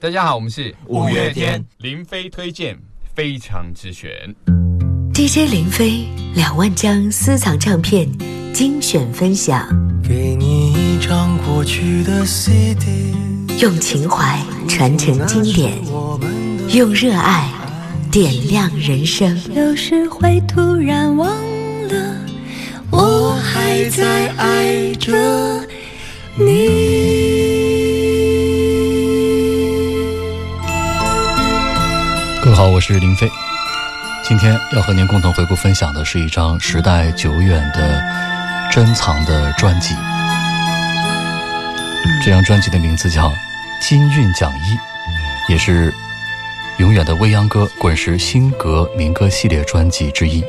大家好，我们是五月天林飞推荐非常之选。DJ 林飞两万张私藏唱片精选分享，给你一张过去的 CD，用情怀传承经典，用热爱点亮人生。有时会突然忘了，我还在爱着你。是林飞。今天要和您共同回顾分享的是一张时代久远的珍藏的专辑。这张专辑的名字叫《金韵奖一》，也是永远的未央歌滚石新格民歌系列专辑之一。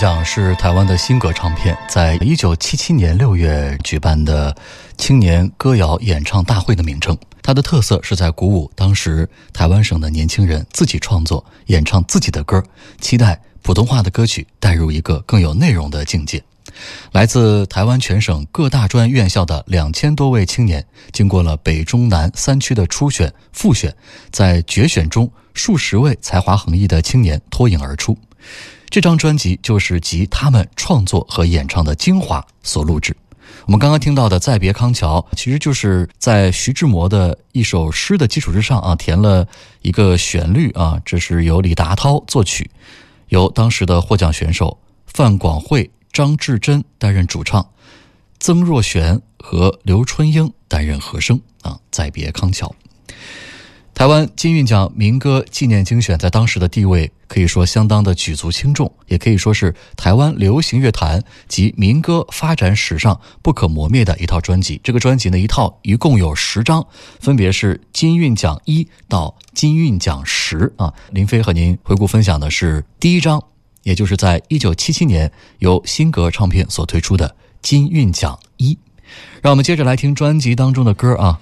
奖是台湾的新格唱片在一九七七年六月举办的青年歌谣演唱大会的名称。它的特色是在鼓舞当时台湾省的年轻人自己创作、演唱自己的歌，期待普通话的歌曲带入一个更有内容的境界。来自台湾全省各大专院校的两千多位青年，经过了北中南三区的初选、复选，在决选中，数十位才华横溢的青年脱颖而出。这张专辑就是集他们创作和演唱的精华所录制。我们刚刚听到的《再别康桥》，其实就是在徐志摩的一首诗的基础之上啊，填了一个旋律啊。这是由李达涛作曲，由当时的获奖选手范广惠、张志珍担任主唱，曾若璇和刘春英担任和声啊。《再别康桥》。台湾金韵奖民歌纪念精选在当时的地位可以说相当的举足轻重，也可以说是台湾流行乐坛及民歌发展史上不可磨灭的一套专辑。这个专辑呢，一套一共有十张，分别是金韵奖一到金韵奖十啊。林飞和您回顾分享的是第一张，也就是在一九七七年由新格唱片所推出的金韵奖一。让我们接着来听专辑当中的歌啊。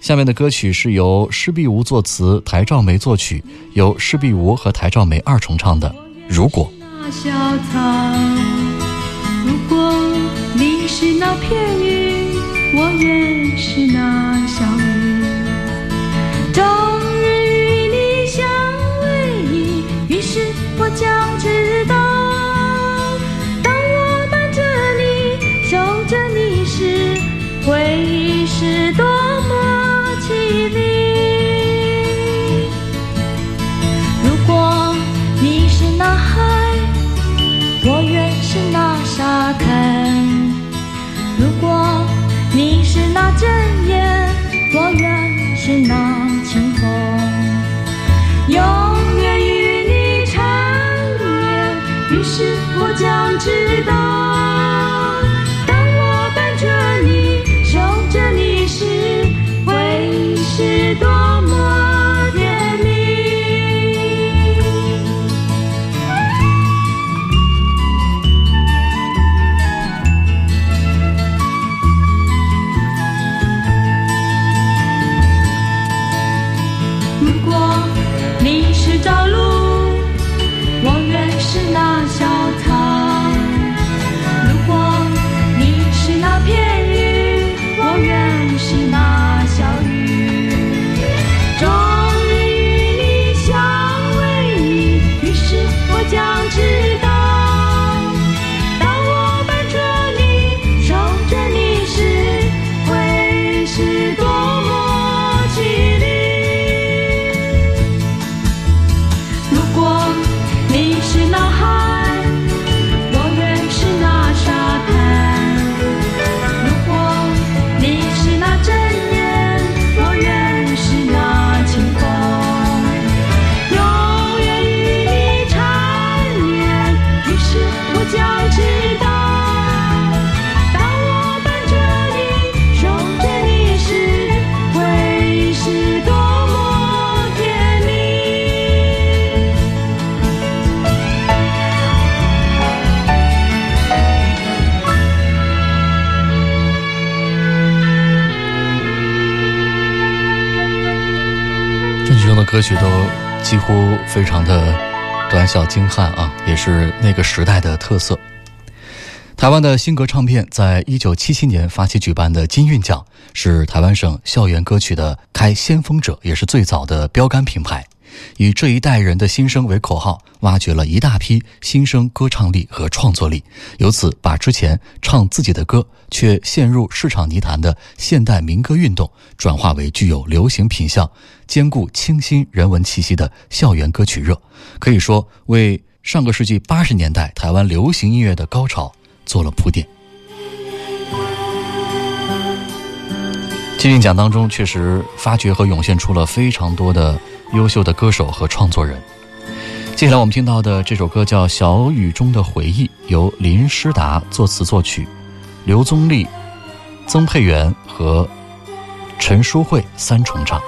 下面的歌曲是由施碧梧作词，台兆梅作曲，由施碧梧和台兆梅二重唱的《如果》。如果你是那片云，我也是那小是那清风，永远与你缠绵。于是我将知道，歌曲都几乎非常的短小精悍啊，也是那个时代的特色。台湾的新格唱片在一九七七年发起举办的金韵奖，是台湾省校园歌曲的开先锋者，也是最早的标杆品牌。以这一代人的新生为口号，挖掘了一大批新生歌唱力和创作力，由此把之前唱自己的歌却陷入市场泥潭的现代民歌运动，转化为具有流行品相、兼顾清新人文气息的校园歌曲热，可以说为上个世纪八十年代台湾流行音乐的高潮做了铺垫。金韵奖当中确实发掘和涌现出了非常多的优秀的歌手和创作人。接下来我们听到的这首歌叫《小雨中的回忆》，由林诗达作词作曲，刘宗立、曾沛元和陈淑慧三重唱。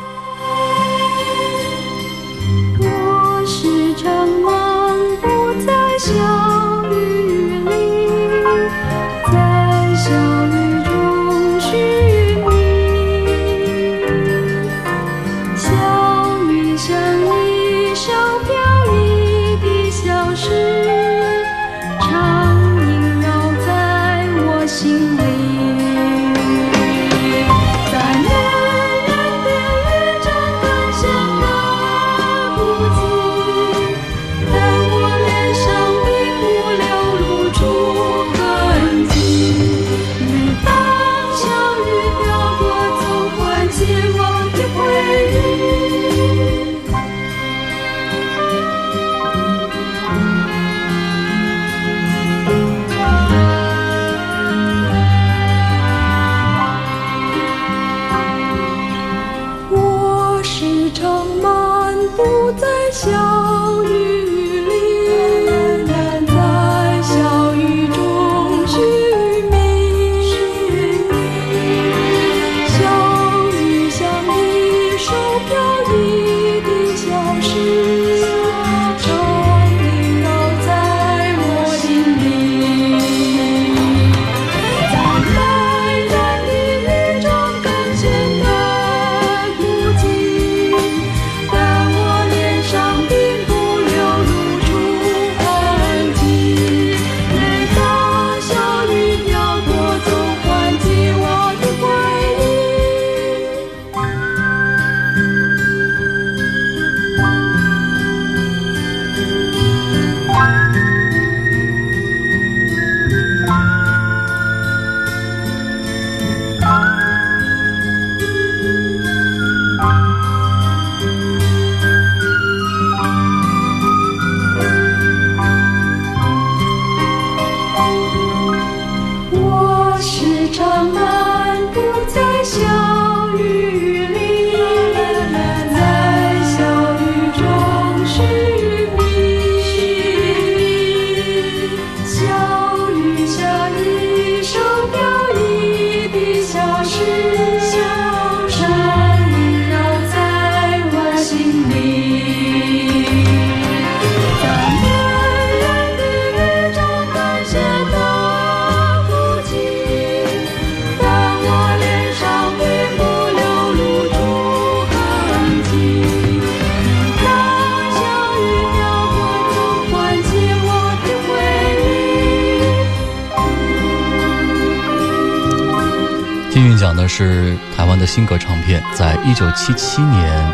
七七年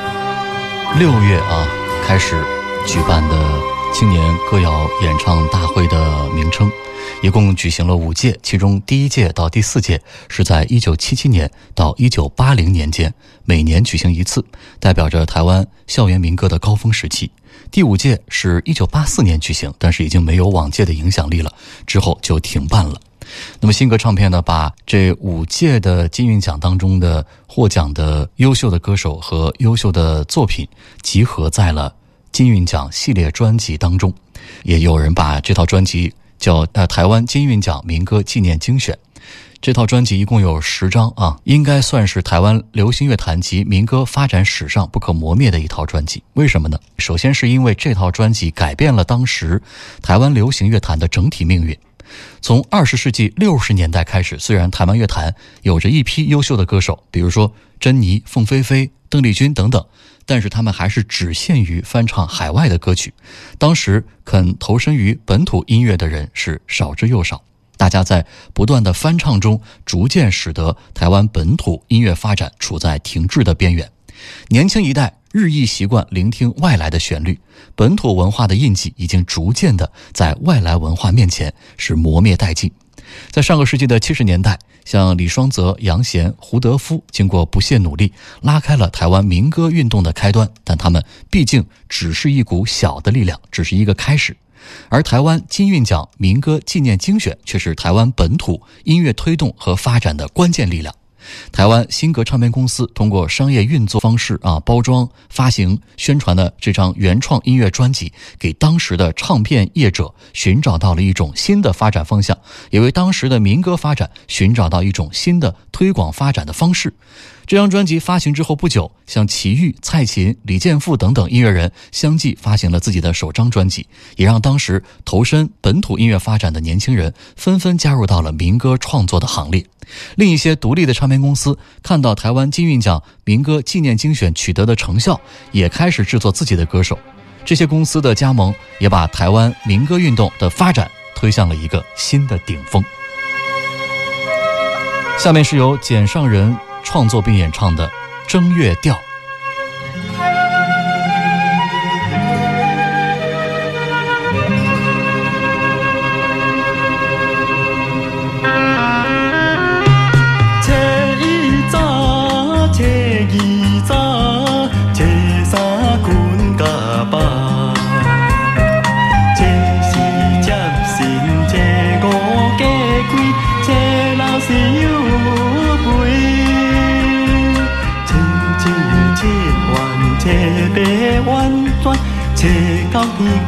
六月啊开始举办的青年歌谣演唱大会的名称，一共举行了五届，其中第一届到第四届是在一九七七年到一九八零年间，每年举行一次，代表着台湾校园民歌的高峰时期。第五届是一九八四年举行，但是已经没有往届的影响力了，之后就停办了。那么新歌唱片呢，把这五届的金韵奖当中的获奖的优秀的歌手和优秀的作品集合在了金韵奖系列专辑当中，也有人把这套专辑叫呃台湾金韵奖民歌纪念精选。这套专辑一共有十张啊，应该算是台湾流行乐坛及民歌发展史上不可磨灭的一套专辑。为什么呢？首先是因为这套专辑改变了当时台湾流行乐坛的整体命运。从二十世纪六十年代开始，虽然台湾乐坛有着一批优秀的歌手，比如说珍妮、凤飞飞、邓丽君等等，但是他们还是只限于翻唱海外的歌曲。当时肯投身于本土音乐的人是少之又少。大家在不断的翻唱中，逐渐使得台湾本土音乐发展处在停滞的边缘。年轻一代日益习惯聆听外来的旋律，本土文化的印记已经逐渐的在外来文化面前是磨灭殆尽。在上个世纪的七十年代，像李双泽、杨贤、胡德夫，经过不懈努力，拉开了台湾民歌运动的开端。但他们毕竟只是一股小的力量，只是一个开始。而台湾金韵奖民歌纪念精选却是台湾本土音乐推动和发展的关键力量。台湾新格唱片公司通过商业运作方式啊，包装、发行、宣传的这张原创音乐专辑，给当时的唱片业者寻找到了一种新的发展方向，也为当时的民歌发展寻找到一种新的推广发展的方式。这张专辑发行之后不久，像齐豫、蔡琴、李健富等等音乐人相继发行了自己的首张专辑，也让当时投身本土音乐发展的年轻人纷纷加入到了民歌创作的行列。另一些独立的唱片公司看到台湾金韵奖民歌纪念精选取得的成效，也开始制作自己的歌手。这些公司的加盟，也把台湾民歌运动的发展推向了一个新的顶峰。下面是由简上人。创作并演唱的《正月调》。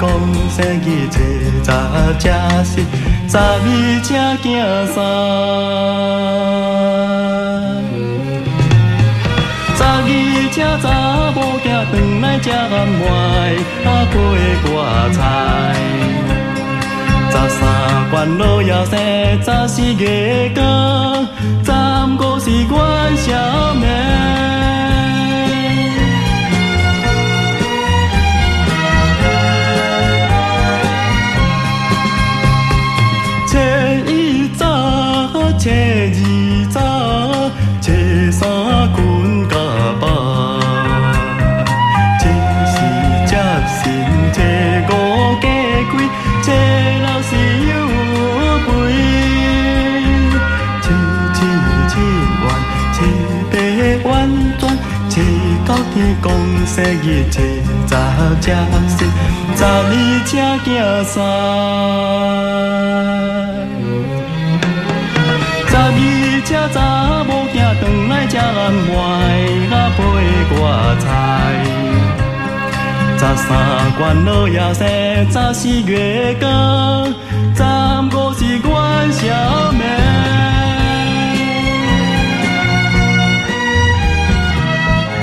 讲生日初十正是十二正行三，十二正查某囝回来吃暗糜，啊过挂菜。十三关老爷生，十四月光，十五是元宵暝。十日初十正是十二正行三，十二正查某囝回来吃暗糜啊配挂菜，十三关老爷生，十四月光，十五是元宵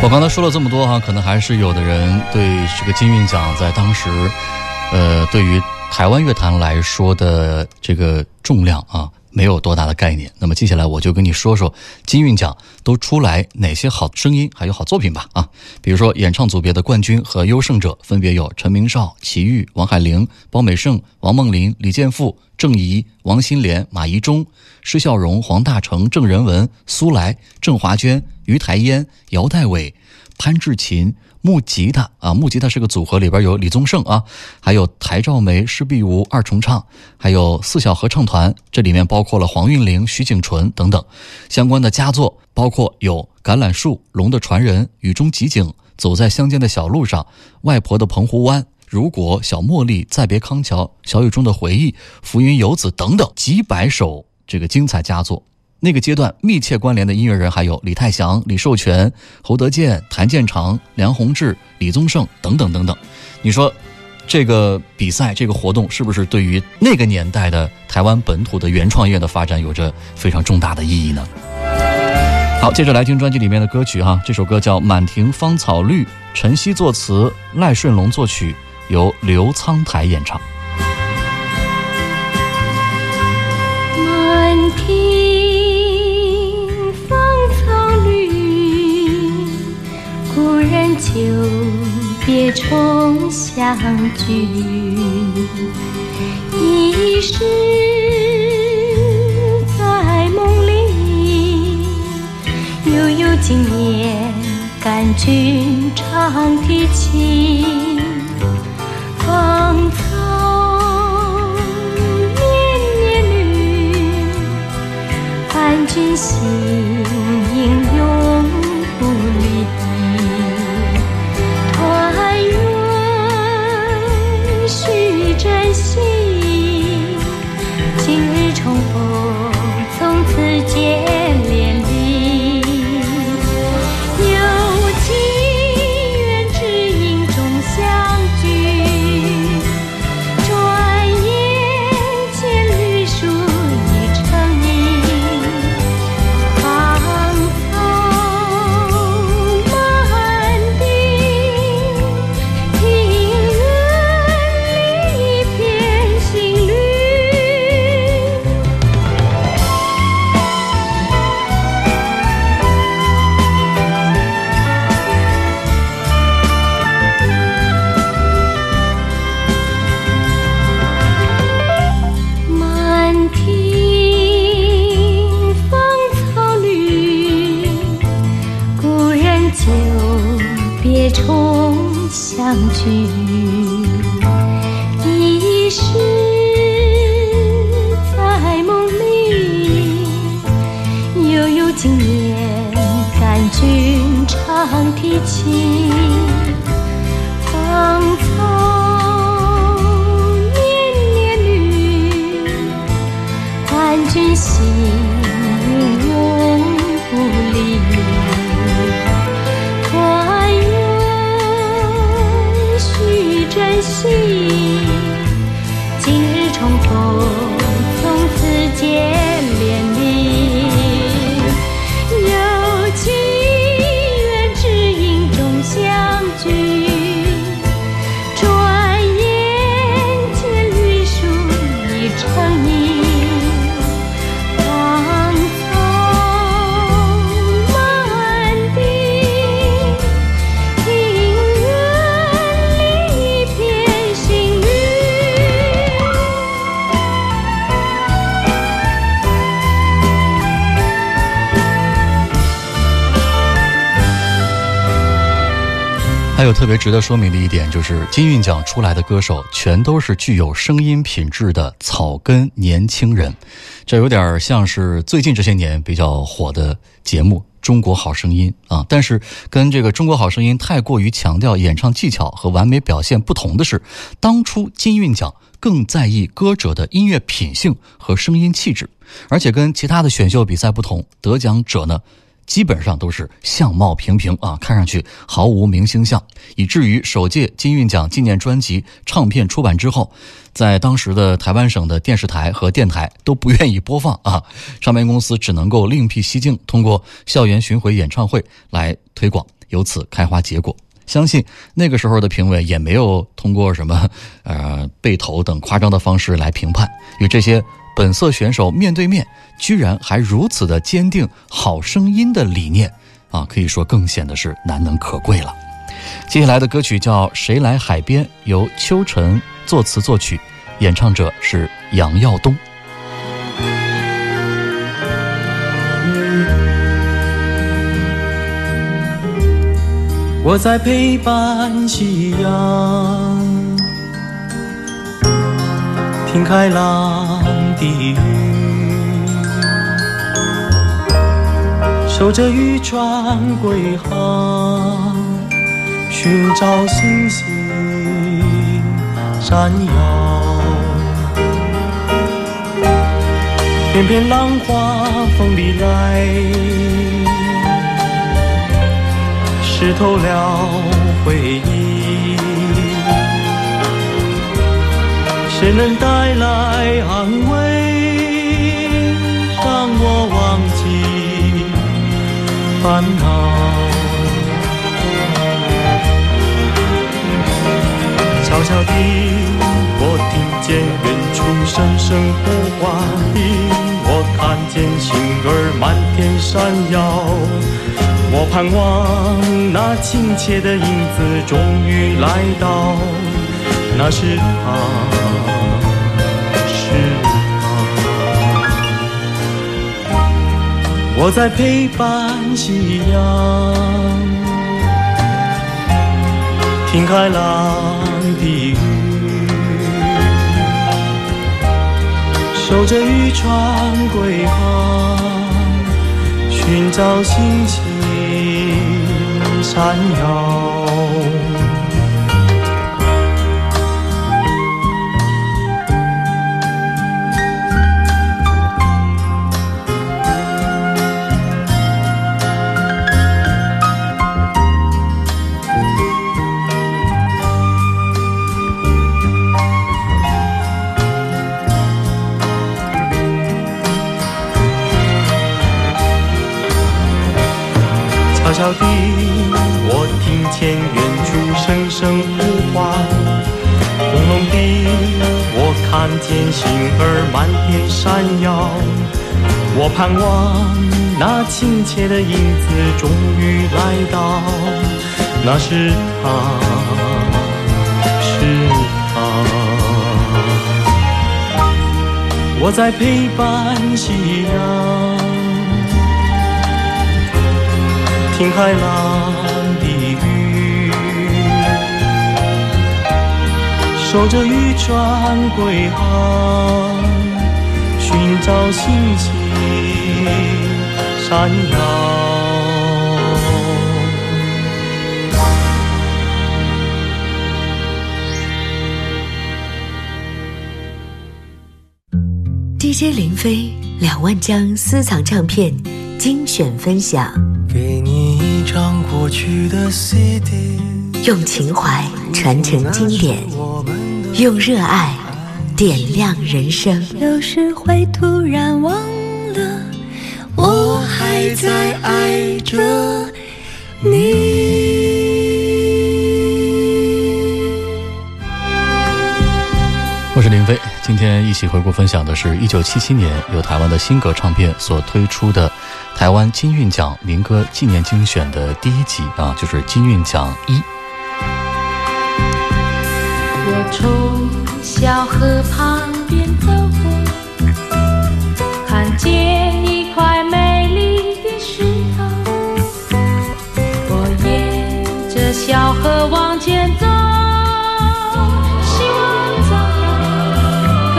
我刚才说了这么多哈，可能还是有的人对这个金韵奖在当时，呃，对于台湾乐坛来说的这个重量啊，没有多大的概念。那么接下来我就跟你说说金韵奖都出来哪些好声音，还有好作品吧。啊，比如说演唱组别的冠军和优胜者分别有陈明绍、齐豫、王海玲、包美胜、王梦麟、李健富、郑怡、王心莲、马怡中、施孝荣、黄大成、郑仁文、苏来、郑华娟、于台烟、姚代伟、潘志勤。木吉他啊，木吉他是个组合，里边有李宗盛啊，还有台兆梅、施碧梧二重唱，还有四小合唱团，这里面包括了黄韵玲、徐景纯等等。相关的佳作包括有《橄榄树》《龙的传人》《雨中集景》《走在乡间的小路上》《外婆的澎湖湾》《如果》《小茉莉》《再别康桥》《小雨中的回忆》《浮云游子》等等几百首这个精彩佳作。那个阶段密切关联的音乐人还有李泰祥、李寿全、侯德健、谭健常、梁鸿志、李宗盛等等等等。你说，这个比赛、这个活动是不是对于那个年代的台湾本土的原创业的发展有着非常重大的意义呢？好，接着来听专辑里面的歌曲哈，这首歌叫《满庭芳草绿》，陈曦作词，赖顺龙作曲，由刘沧台演唱。重相聚，一世在梦里，悠悠今年感君长提琴，芳还有特别值得说明的一点，就是金韵奖出来的歌手全都是具有声音品质的草根年轻人，这有点像是最近这些年比较火的节目《中国好声音》啊。但是跟这个《中国好声音》太过于强调演唱技巧和完美表现不同的是，当初金韵奖更在意歌者的音乐品性和声音气质，而且跟其他的选秀比赛不同，得奖者呢。基本上都是相貌平平啊，看上去毫无明星相，以至于首届金韵奖纪念专辑唱片出版之后，在当时的台湾省的电视台和电台都不愿意播放啊，唱片公司只能够另辟蹊径，通过校园巡回演唱会来推广，由此开花结果。相信那个时候的评委也没有通过什么呃背投等夸张的方式来评判，与这些。本色选手面对面，居然还如此的坚定好声音的理念啊，可以说更显得是难能可贵了。接下来的歌曲叫《谁来海边》，由秋晨作词作曲，演唱者是杨耀东。我在陪伴夕阳，听开朗的雨，守着渔船归航，寻找星星闪耀。片片浪花风里来。湿透了回忆，谁能带来安慰，烦恼？悄悄地，我听见远处声声呼唤，我看见星儿满天闪耀。我盼望那亲切的影子终于来到，那是他，我在陪伴夕阳，听海浪的雨，守着渔船归航，寻找星星。闪耀。声声呼唤；朦胧地，我看见星儿满天闪耀。我盼望那亲切的影子终于来到，那是他，是他。我在陪伴夕阳。听海浪守着渔船归航，寻找星星闪耀。DJ 林飞两万张私藏唱片精选分享。给你一张过去的 CD，用情怀传承经典，用热爱点亮人生。有时会突然忘了，我还在爱着你。我是林飞，今天一起回顾分享的是一九七七年由台湾的新格唱片所推出的台湾金韵奖民歌纪念精选的第一集啊，就是金韵奖一。从小河旁边走过，看见一块美丽的石头。我沿着小河往前走，希望找到更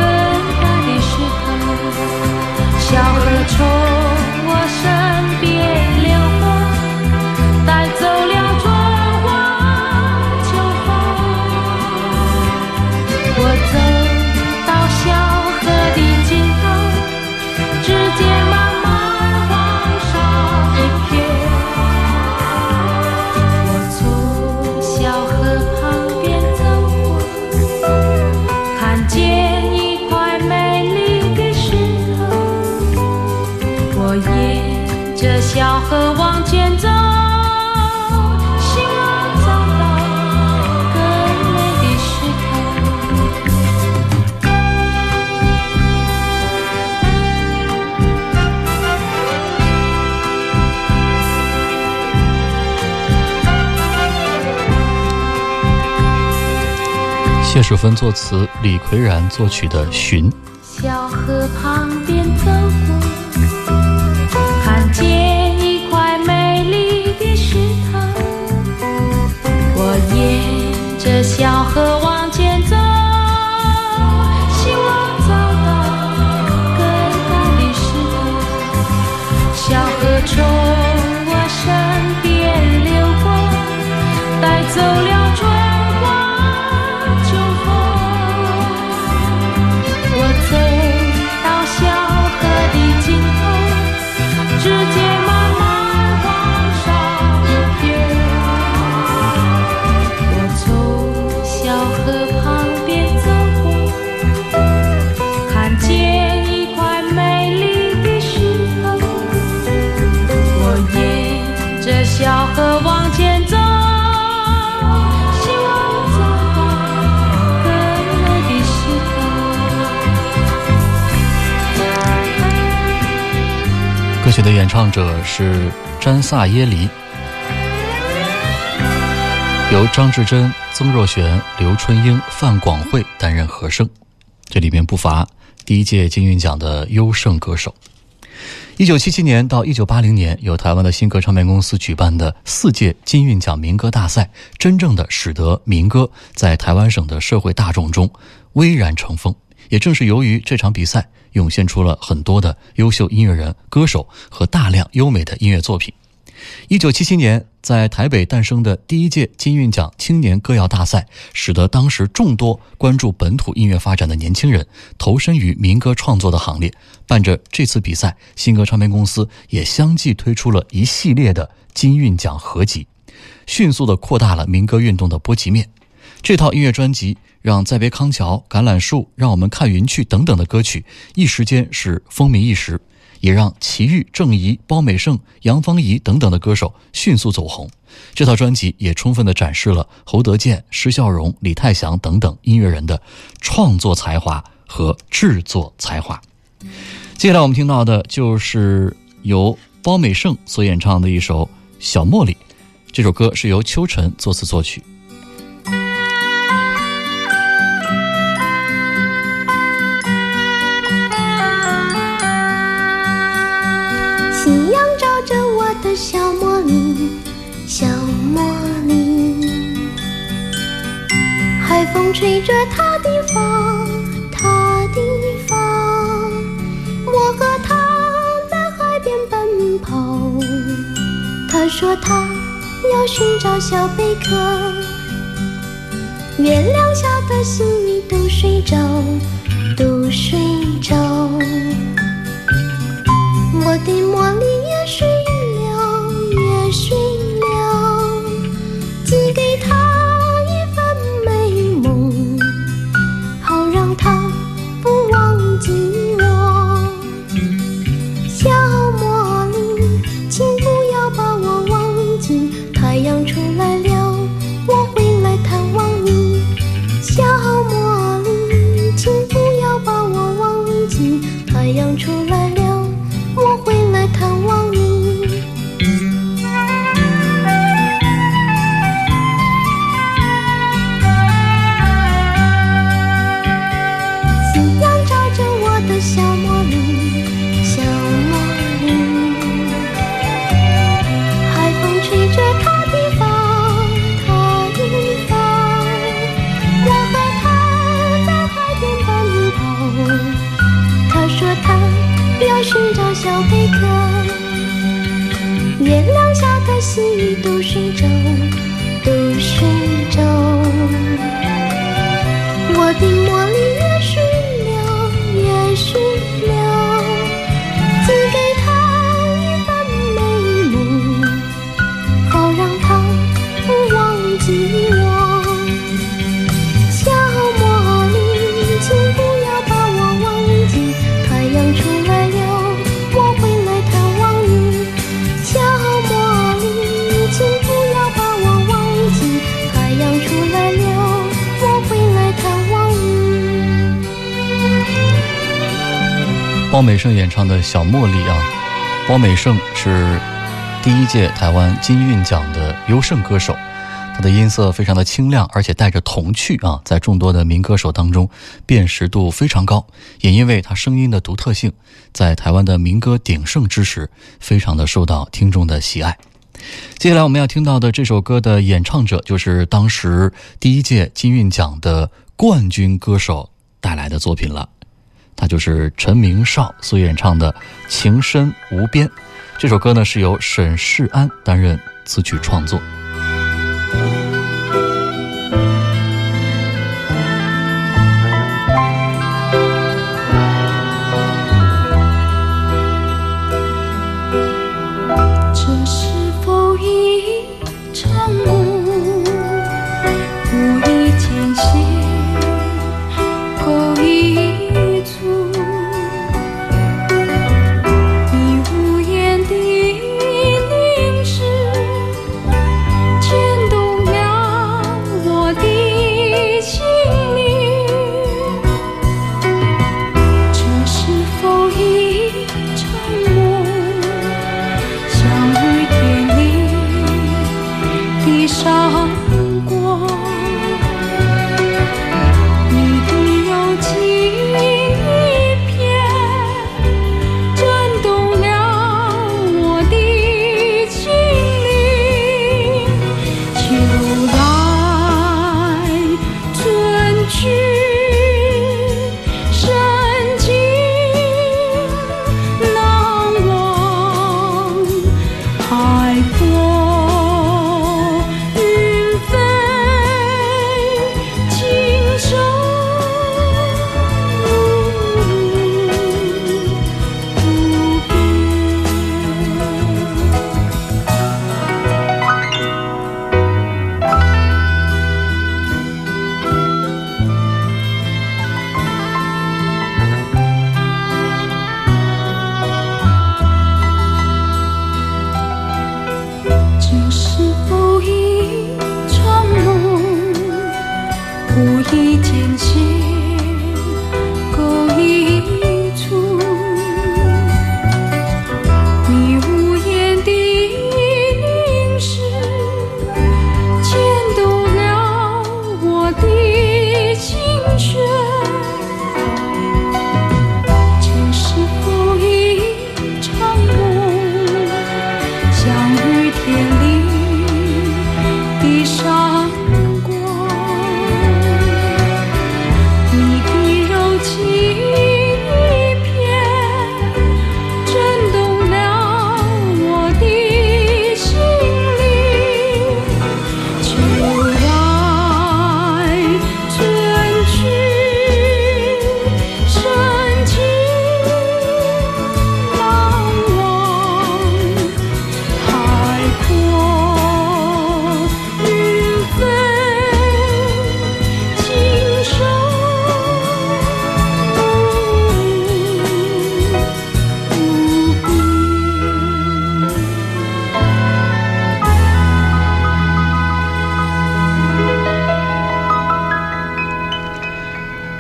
大的石头。小河从。谢淑芬作词，李奎然作曲的《寻》。小河旁边走过，曲的演唱者是詹萨耶黎，由张志珍、曾若璇、刘春英、范广惠担任和声。这里面不乏第一届金韵奖的优胜歌手。一九七七年到一九八零年，由台湾的新歌唱片公司举办的四届金韵奖民歌大赛，真正的使得民歌在台湾省的社会大众中巍然成风。也正是由于这场比赛，涌现出了很多的优秀音乐人、歌手和大量优美的音乐作品。一九七七年，在台北诞生的第一届金韵奖青年歌谣大赛，使得当时众多关注本土音乐发展的年轻人投身于民歌创作的行列。伴着这次比赛，新歌唱片公司也相继推出了一系列的金韵奖合集，迅速地扩大了民歌运动的波及面。这套音乐专辑让《再别康桥》《橄榄树》《让我们看云去》等等的歌曲一时间是风靡一时。也让齐豫、郑怡、包美胜、杨芳仪等等的歌手迅速走红。这套专辑也充分地展示了侯德健、施孝荣、李泰祥等等音乐人的创作才华和制作才华。接下来我们听到的就是由包美胜所演唱的一首《小茉莉》，这首歌是由秋晨作词作曲。夕阳照着我的小茉莉，小茉莉，海风吹着她的发，她的发，我和她在海边奔跑。她说她要寻找小贝壳，月亮下的心里都睡着，都睡着。我的茉莉呀睡跑。她说她要寻找小贝壳，月亮下的细雨都睡着，都睡着。我的茉莉包美胜演唱的《小茉莉》啊，包美胜是第一届台湾金韵奖的优胜歌手，它的音色非常的清亮，而且带着童趣啊，在众多的民歌手当中辨识度非常高。也因为他声音的独特性，在台湾的民歌鼎盛之时，非常的受到听众的喜爱。接下来我们要听到的这首歌的演唱者，就是当时第一届金韵奖的冠军歌手带来的作品了。他就是陈明绍所演唱的《情深无边》。这首歌呢是由沈世安担任词曲创作。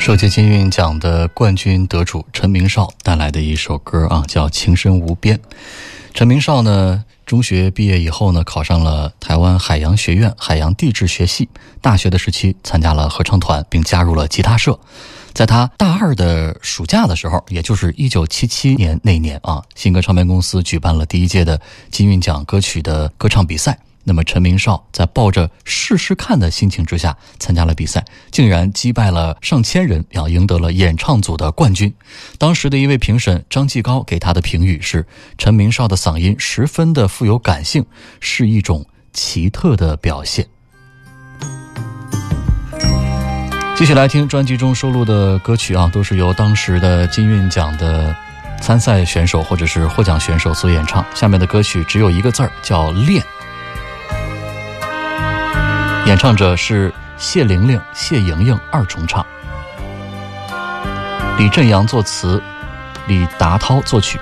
首届金韵奖的冠军得主陈明绍带来的一首歌啊，叫《情深无边》。陈明绍呢，中学毕业以后呢，考上了台湾海洋学院海洋地质学系。大学的时期参加了合唱团，并加入了吉他社。在他大二的暑假的时候，也就是一九七七年那年啊，新歌唱片公司举办了第一届的金韵奖歌曲的歌唱比赛。那么陈明绍在抱着试试看的心情之下参加了比赛，竟然击败了上千人，啊，赢得了演唱组的冠军。当时的一位评审张继高给他的评语是：陈明绍的嗓音十分的富有感性，是一种奇特的表现。继续来听专辑中收录的歌曲啊，都是由当时的金韵奖的参赛选手或者是获奖选手所演唱。下面的歌曲只有一个字儿，叫“恋”。演唱者是谢玲玲、谢莹莹二重唱，李振阳作词，李达涛作曲。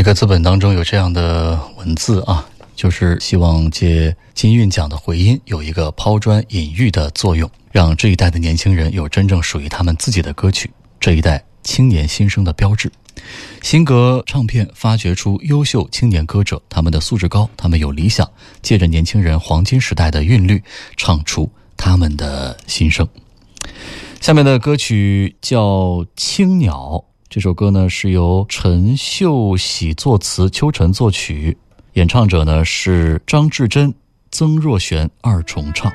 一个资本当中有这样的文字啊，就是希望借金韵奖的回音有一个抛砖引玉的作用，让这一代的年轻人有真正属于他们自己的歌曲，这一代青年新生的标志。新格唱片发掘出优秀青年歌者，他们的素质高，他们有理想，借着年轻人黄金时代的韵律，唱出他们的心声。下面的歌曲叫《青鸟》，这首歌呢是由陈秀喜作词，秋晨作曲，演唱者呢是张志珍、曾若璇二重唱。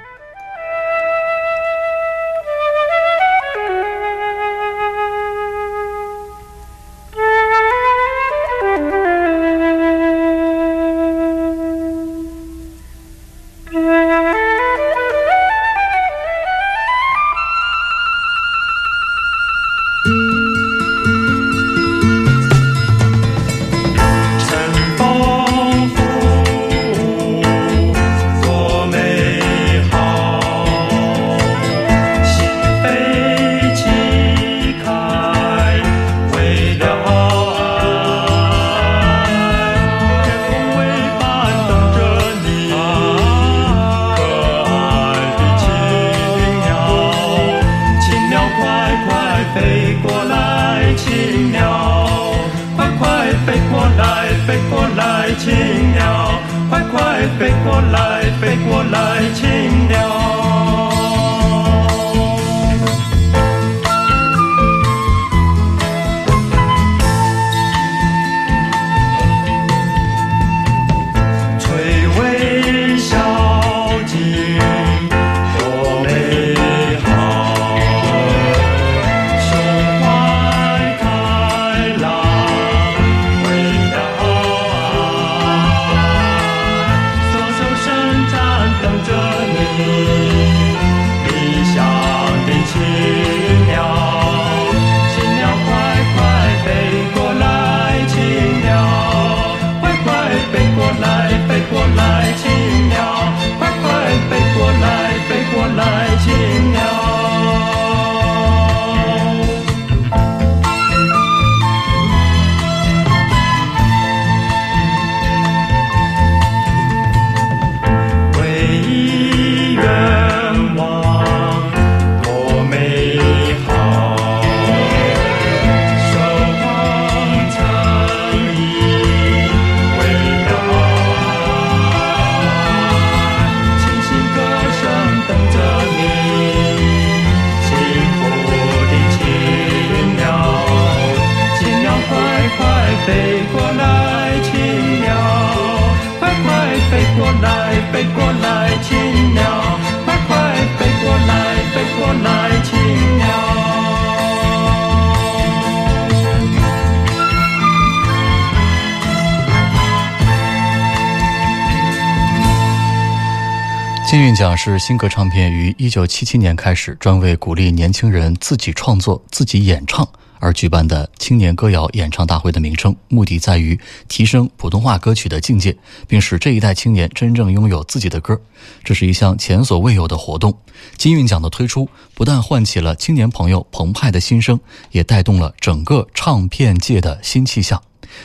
是新格唱片于一九七七年开始专为鼓励年轻人自己创作、自己演唱而举办的青年歌谣演唱大会的名称，目的在于提升普通话歌曲的境界，并使这一代青年真正拥有自己的歌。这是一项前所未有的活动。金韵奖的推出，不但唤起了青年朋友澎湃的心声，也带动了整个唱片界的新气象。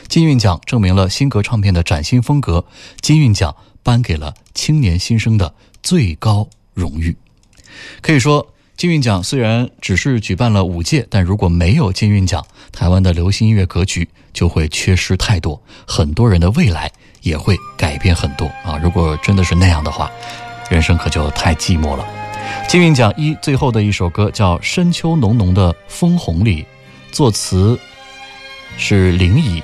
金韵奖证明了新格唱片的崭新风格。金韵奖颁给了青年新生的最高荣誉。可以说，金韵奖虽然只是举办了五届，但如果没有金韵奖，台湾的流行音乐格局就会缺失太多，很多人的未来也会改变很多啊！如果真的是那样的话，人生可就太寂寞了。金韵奖一最后的一首歌叫《深秋浓浓的枫红里》，作词是林乙，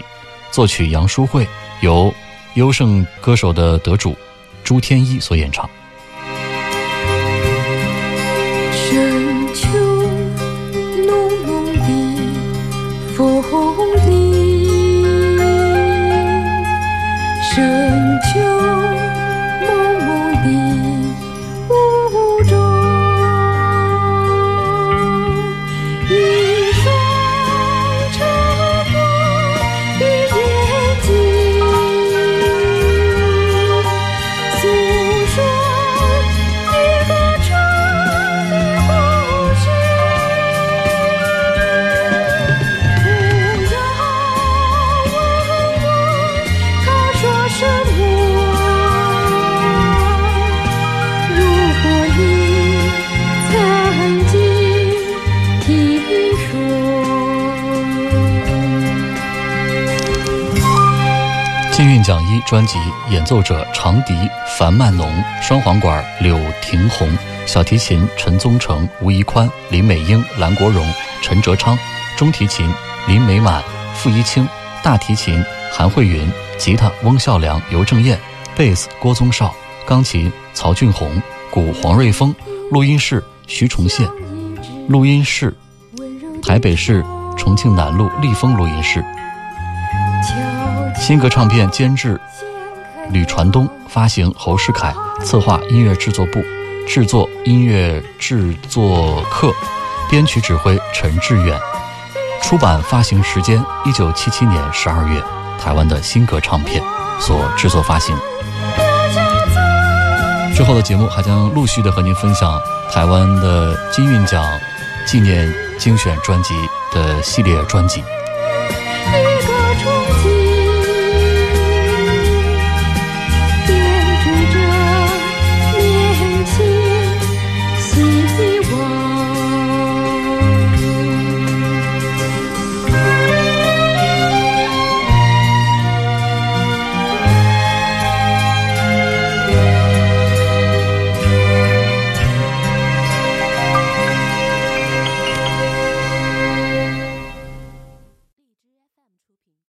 作曲杨淑慧，由优胜歌手的得主朱天一所演唱。奖一专辑演奏者长笛樊曼龙，双簧管柳廷红，小提琴陈宗成、吴怡宽、林美英、蓝国荣、陈哲昌，中提琴林美满、傅一清，大提琴韩慧云，吉他翁孝良、尤正彦，贝斯郭宗绍，钢琴曹俊宏，鼓黄瑞峰，录音室徐崇宪，录音室台北市重庆南路立丰录音室。新格唱片监制吕传东，发行侯世凯，策划音乐制作部，制作音乐制作课，编曲指挥陈志远，出版发行时间一九七七年十二月，台湾的新格唱片所制作发行。之后的节目还将陆续的和您分享台湾的金韵奖纪念精选专辑的系列专辑。